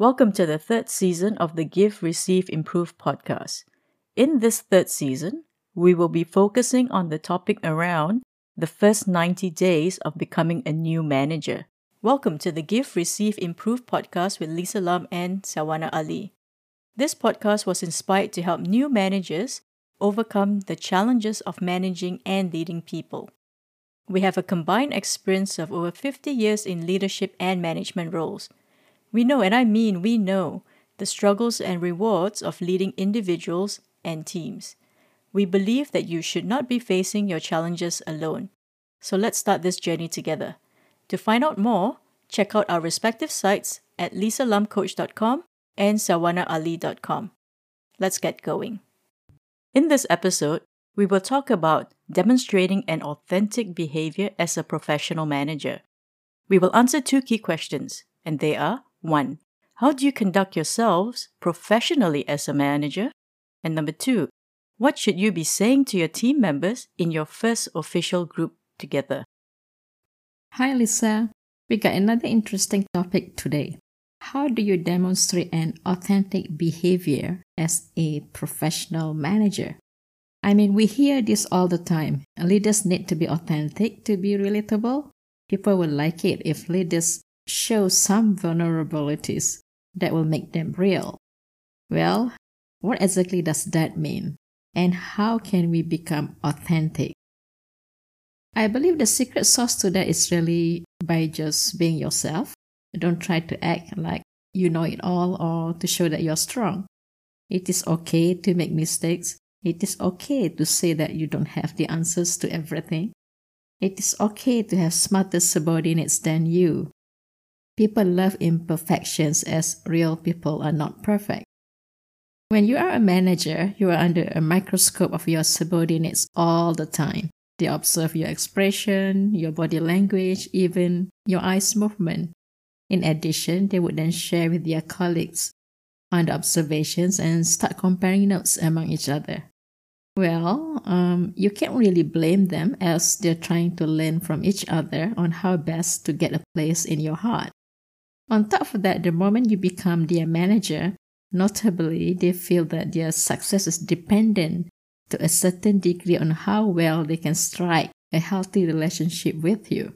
Welcome to the third season of the Give, Receive, Improve podcast. In this third season, we will be focusing on the topic around the first 90 days of becoming a new manager. Welcome to the Give, Receive, Improve podcast with Lisa Lam and Sawana Ali. This podcast was inspired to help new managers overcome the challenges of managing and leading people. We have a combined experience of over 50 years in leadership and management roles – we know, and I mean we know, the struggles and rewards of leading individuals and teams. We believe that you should not be facing your challenges alone. So let's start this journey together. To find out more, check out our respective sites at lisalamcoach.com and sawanaali.com. Let's get going. In this episode, we will talk about demonstrating an authentic behavior as a professional manager. We will answer two key questions, and they are 1. How do you conduct yourselves professionally as a manager? And number 2. What should you be saying to your team members in your first official group together? Hi, Lisa. We got another interesting topic today. How do you demonstrate an authentic behavior as a professional manager? I mean, we hear this all the time. Leaders need to be authentic to be relatable. People will like it if leaders show some vulnerabilities that will make them real. Well, what exactly does that mean? And how can we become authentic? I believe the secret sauce to that is really by just being yourself. Don't try to act like you know it all or to show that you're strong. It is okay to make mistakes. It is okay to say that you don't have the answers to everything. It is okay to have smarter subordinates than you. People love imperfections as real people are not perfect. When you are a manager, you are under a microscope of your subordinates all the time. They observe your expression, your body language, even your eyes movement. In addition, they would then share with their colleagues on the observations and start comparing notes among each other. Well, um, you can't really blame them as they're trying to learn from each other on how best to get a place in your heart. On top of that, the moment you become their manager, notably, they feel that their success is dependent to a certain degree on how well they can strike a healthy relationship with you.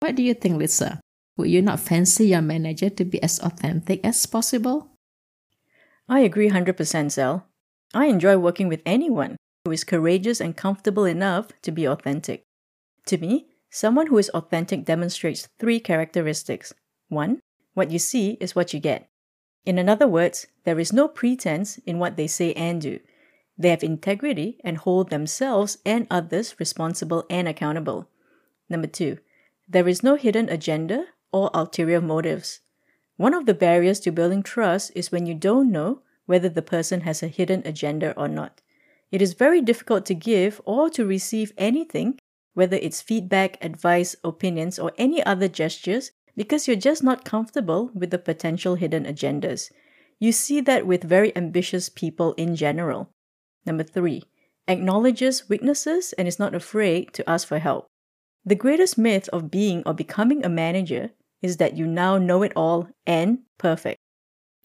What do you think, Lisa? Would you not fancy your manager to be as authentic as possible? I agree 100%, Sal. I enjoy working with anyone who is courageous and comfortable enough to be authentic. To me, someone who is authentic demonstrates three characteristics 1. What you see is what you get. In other words, there is no pretense in what they say and do. They have integrity and hold themselves and others responsible and accountable. Number 2. There is no hidden agenda or ulterior motives. One of the barriers to building trust is when you don't know whether the person has a hidden agenda or not. It is very difficult to give or to receive anything, whether it's feedback, advice, opinions, or any other gestures, because you're just not comfortable with the potential hidden agendas. You see that with very ambitious people in general. Number three, acknowledges weaknesses and is not afraid to ask for help. The greatest myth of being or becoming a manager is that you now know it all and perfect.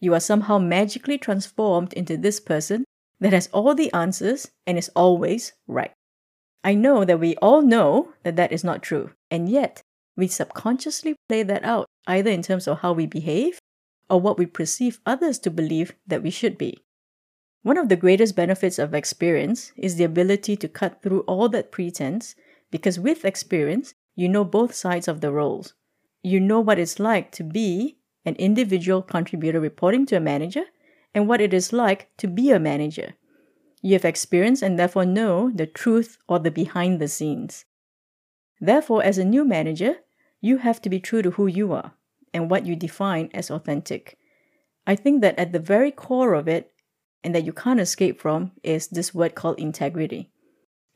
You are somehow magically transformed into this person that has all the answers and is always right. I know that we all know that that is not true, and yet we subconsciously play that out, either in terms of how we behave or what we perceive others to believe that we should be. One of the greatest benefits of experience is the ability to cut through all that pretense because with experience, you know both sides of the roles. You know what it's like to be an individual contributor reporting to a manager and what it is like to be a manager. You have experience and therefore know the truth or the behind the scenes. Therefore, as a new manager, you have to be true to who you are and what you define as authentic. I think that at the very core of it, and that you can't escape from, is this word called integrity.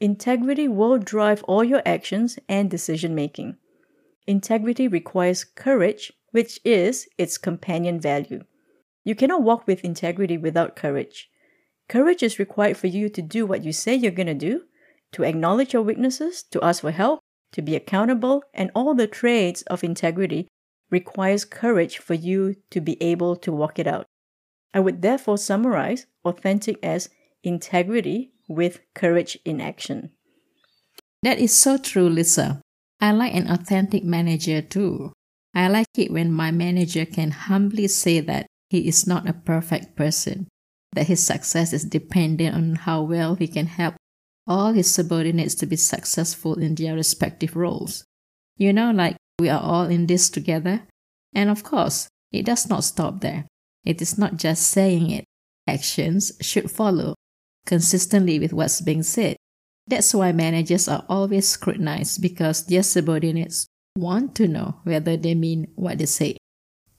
Integrity will drive all your actions and decision making. Integrity requires courage, which is its companion value. You cannot walk with integrity without courage. Courage is required for you to do what you say you're going to do, to acknowledge your weaknesses, to ask for help, to be accountable, and all the traits of integrity requires courage for you to be able to walk it out. I would therefore summarize authentic as integrity with courage in action. That is so true, Lisa. I like an authentic manager too. I like it when my manager can humbly say that he is not a perfect person, that his success is dependent on how well he can help all his subordinates to be successful in their respective roles. You know, like we are all in this together. And of course, it does not stop there. It is not just saying it. Actions should follow consistently with what's being said. That's why managers are always scrutinized because their subordinates want to know whether they mean what they say.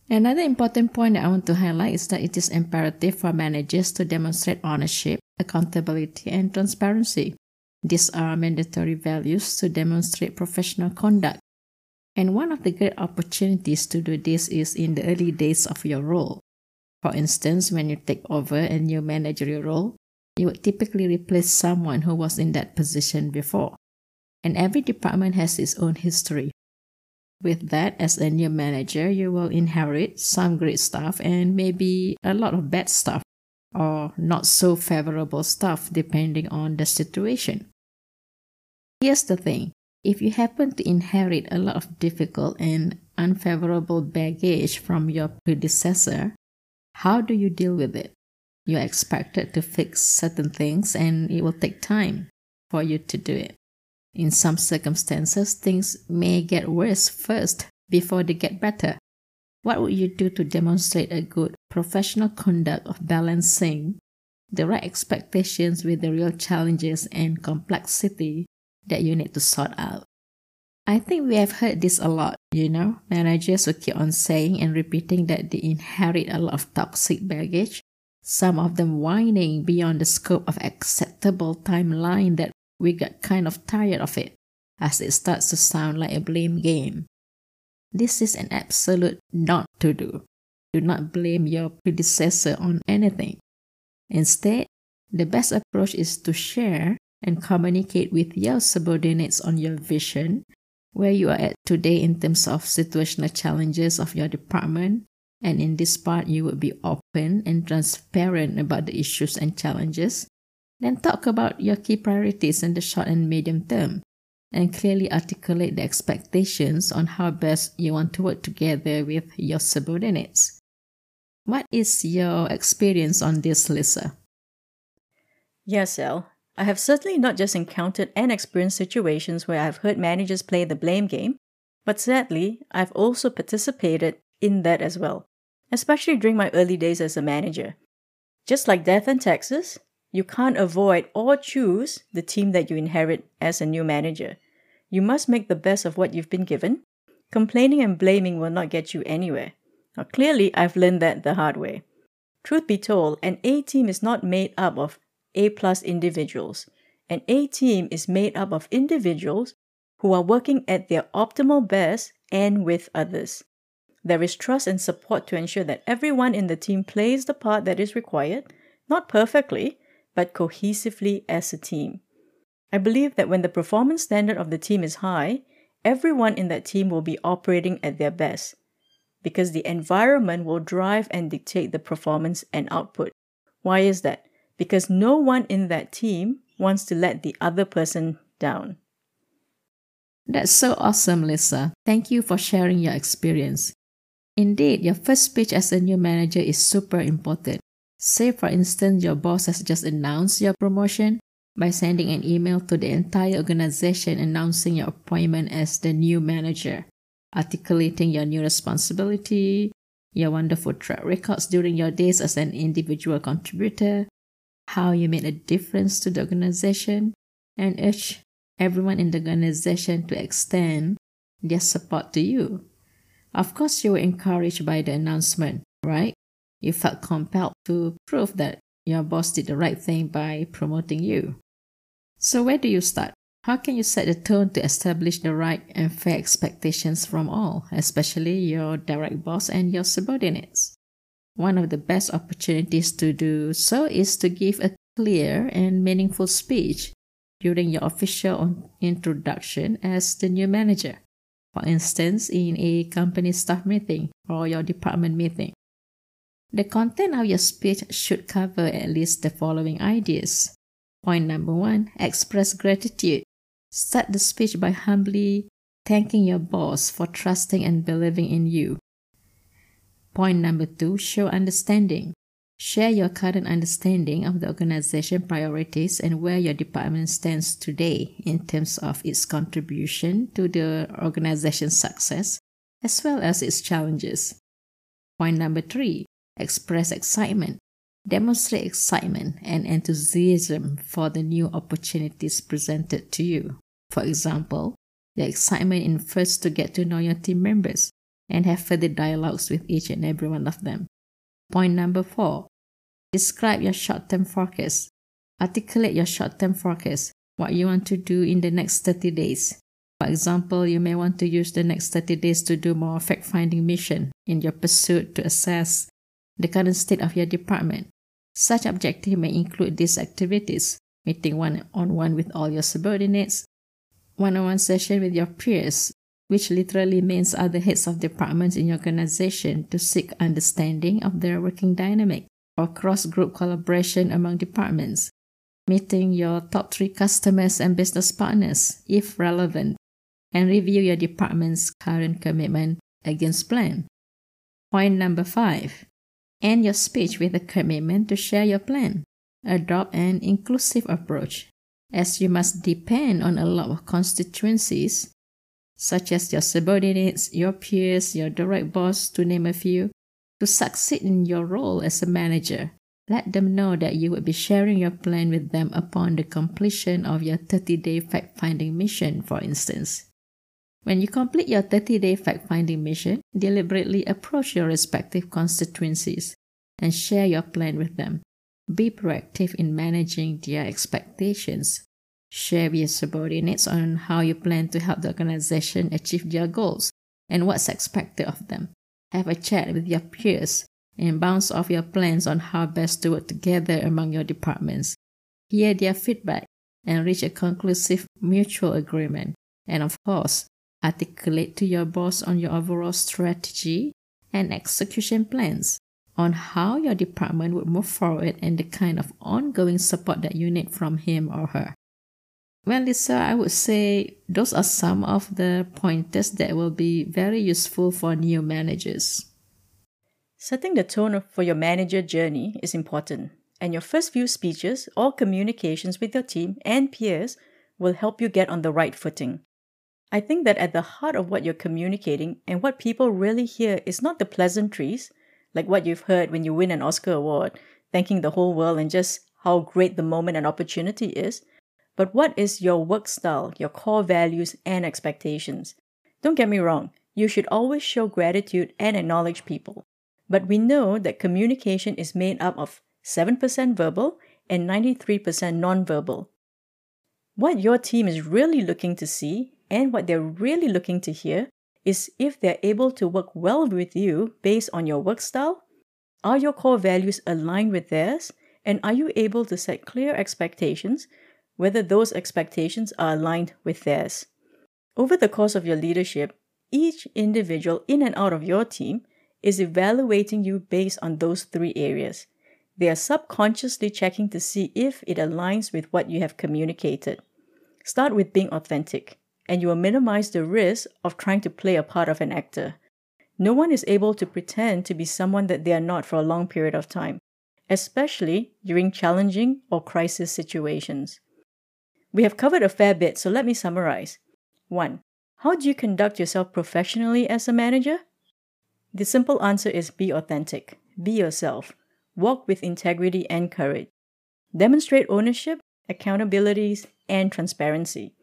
Another important point that I want to highlight is that it is imperative for managers to demonstrate ownership, accountability, and transparency. These are mandatory values to demonstrate professional conduct. And one of the great opportunities to do this is in the early days of your role. For instance, when you take over a new managerial role, you would typically replace someone who was in that position before. And every department has its own history. With that, as a new manager, you will inherit some great stuff and maybe a lot of bad stuff or not so favorable stuff depending on the situation. Here's the thing if you happen to inherit a lot of difficult and unfavorable baggage from your predecessor, how do you deal with it? You're expected to fix certain things and it will take time for you to do it. In some circumstances, things may get worse first before they get better. What would you do to demonstrate a good professional conduct of balancing the right expectations with the real challenges and complexity that you need to sort out? I think we have heard this a lot, you know. Managers will keep on saying and repeating that they inherit a lot of toxic baggage some of them whining beyond the scope of acceptable timeline that we got kind of tired of it, as it starts to sound like a blame game. This is an absolute not to do. Do not blame your predecessor on anything. Instead, the best approach is to share and communicate with your subordinates on your vision, where you are at today in terms of situational challenges of your department, and in this part, you would be open and transparent about the issues and challenges. Then talk about your key priorities in the short and medium term and clearly articulate the expectations on how best you want to work together with your subordinates. What is your experience on this, Lisa? Yes, El. I have certainly not just encountered and experienced situations where I've heard managers play the blame game, but sadly, I've also participated in that as well, especially during my early days as a manager. Just like death and taxes, you can't avoid or choose the team that you inherit as a new manager. You must make the best of what you've been given. Complaining and blaming will not get you anywhere. Now, clearly, I've learned that the hard way. Truth be told, an A team is not made up of A plus individuals. An A team is made up of individuals who are working at their optimal best and with others. There is trust and support to ensure that everyone in the team plays the part that is required, not perfectly, but cohesively as a team. I believe that when the performance standard of the team is high, everyone in that team will be operating at their best because the environment will drive and dictate the performance and output. Why is that? Because no one in that team wants to let the other person down. That's so awesome, Lisa. Thank you for sharing your experience. Indeed, your first speech as a new manager is super important. Say, for instance, your boss has just announced your promotion by sending an email to the entire organization announcing your appointment as the new manager, articulating your new responsibility, your wonderful track records during your days as an individual contributor, how you made a difference to the organization, and urge everyone in the organization to extend their support to you. Of course, you were encouraged by the announcement, right? You felt compelled to prove that your boss did the right thing by promoting you. So, where do you start? How can you set the tone to establish the right and fair expectations from all, especially your direct boss and your subordinates? One of the best opportunities to do so is to give a clear and meaningful speech during your official introduction as the new manager. for instance, in a company staff meeting or your department meeting. The content of your speech should cover at least the following ideas. Point number one express gratitude. Start the speech by humbly thanking your boss for trusting and believing in you. Point number two show understanding. Share your current understanding of the organization priorities and where your department stands today in terms of its contribution to the organization's success as well as its challenges. Point number three express excitement. Demonstrate excitement and enthusiasm for the new opportunities presented to you. For example, the excitement in first to get to know your team members and have further dialogues with each and every one of them. Point number four describe your short term forecast. Articulate your short term forecast, what you want to do in the next 30 days. For example, you may want to use the next 30 days to do more fact finding mission in your pursuit to assess the current state of your department. Such objective may include these activities meeting one on one with all your subordinates, one on one session with your peers, which literally means other heads of departments in your organization to seek understanding of their working dynamic or cross group collaboration among departments, meeting your top three customers and business partners if relevant, and review your department's current commitment against plan. Point number five end your speech with a commitment to share your plan. Adopt an inclusive approach, as you must depend on a lot of constituencies such as your subordinates, your peers, your direct boss, to name a few, to succeed in your role as a manager. Let them know that you will be sharing your plan with them upon the completion of your 30 day fact finding mission, for instance. When you complete your 30 day fact finding mission, deliberately approach your respective constituencies and share your plan with them. Be proactive in managing their expectations Share with your subordinates on how you plan to help the organization achieve their goals and what's expected of them. Have a chat with your peers and bounce off your plans on how best to work together among your departments. Hear their feedback and reach a conclusive mutual agreement. And of course, articulate to your boss on your overall strategy and execution plans on how your department would move forward and the kind of ongoing support that you need from him or her. Well, Lisa, I would say those are some of the pointers that will be very useful for new managers. Setting the tone for your manager journey is important, and your first few speeches or communications with your team and peers will help you get on the right footing. I think that at the heart of what you're communicating and what people really hear is not the pleasantries, like what you've heard when you win an Oscar award, thanking the whole world and just how great the moment and opportunity is but what is your work style, your core values, and expectations? Don't get me wrong, you should always show gratitude and acknowledge people. But we know that communication is made up of 7% verbal and 93% nonverbal. What your team is really looking to see and what they're really looking to hear is if they're able to work well with you based on your work style. Are your core values aligned with theirs? And are you able to set clear expectations whether those expectations are aligned with theirs. Over the course of your leadership, each individual in and out of your team is evaluating you based on those three areas. They are subconsciously checking to see if it aligns with what you have communicated. Start with being authentic, and you will minimize the risk of trying to play a part of an actor. No one is able to pretend to be someone that they are not for a long period of time, especially during challenging or crisis situations. We have covered a fair bit, so let me summarize. 1. How do you conduct yourself professionally as a manager? The simple answer is be authentic, be yourself, walk with integrity and courage. Demonstrate ownership, accountabilities, and transparency.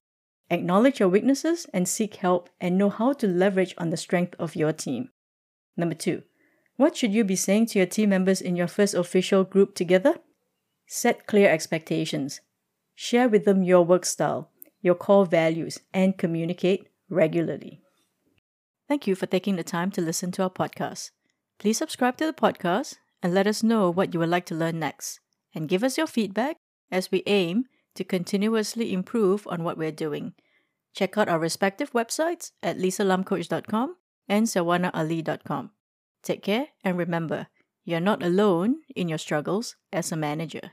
Acknowledge your weaknesses and seek help and know how to leverage on the strength of your team. Number two, what should you be saying to your team members in your first official group together? Set clear expectations. Share with them your work style, your core values, and communicate regularly. Thank you for taking the time to listen to our podcast. Please subscribe to the podcast and let us know what you would like to learn next. And give us your feedback as we aim to continuously improve on what we're doing. Check out our respective websites at lisalamcoach.com and sawanaali.com. Take care and remember, you're not alone in your struggles as a manager.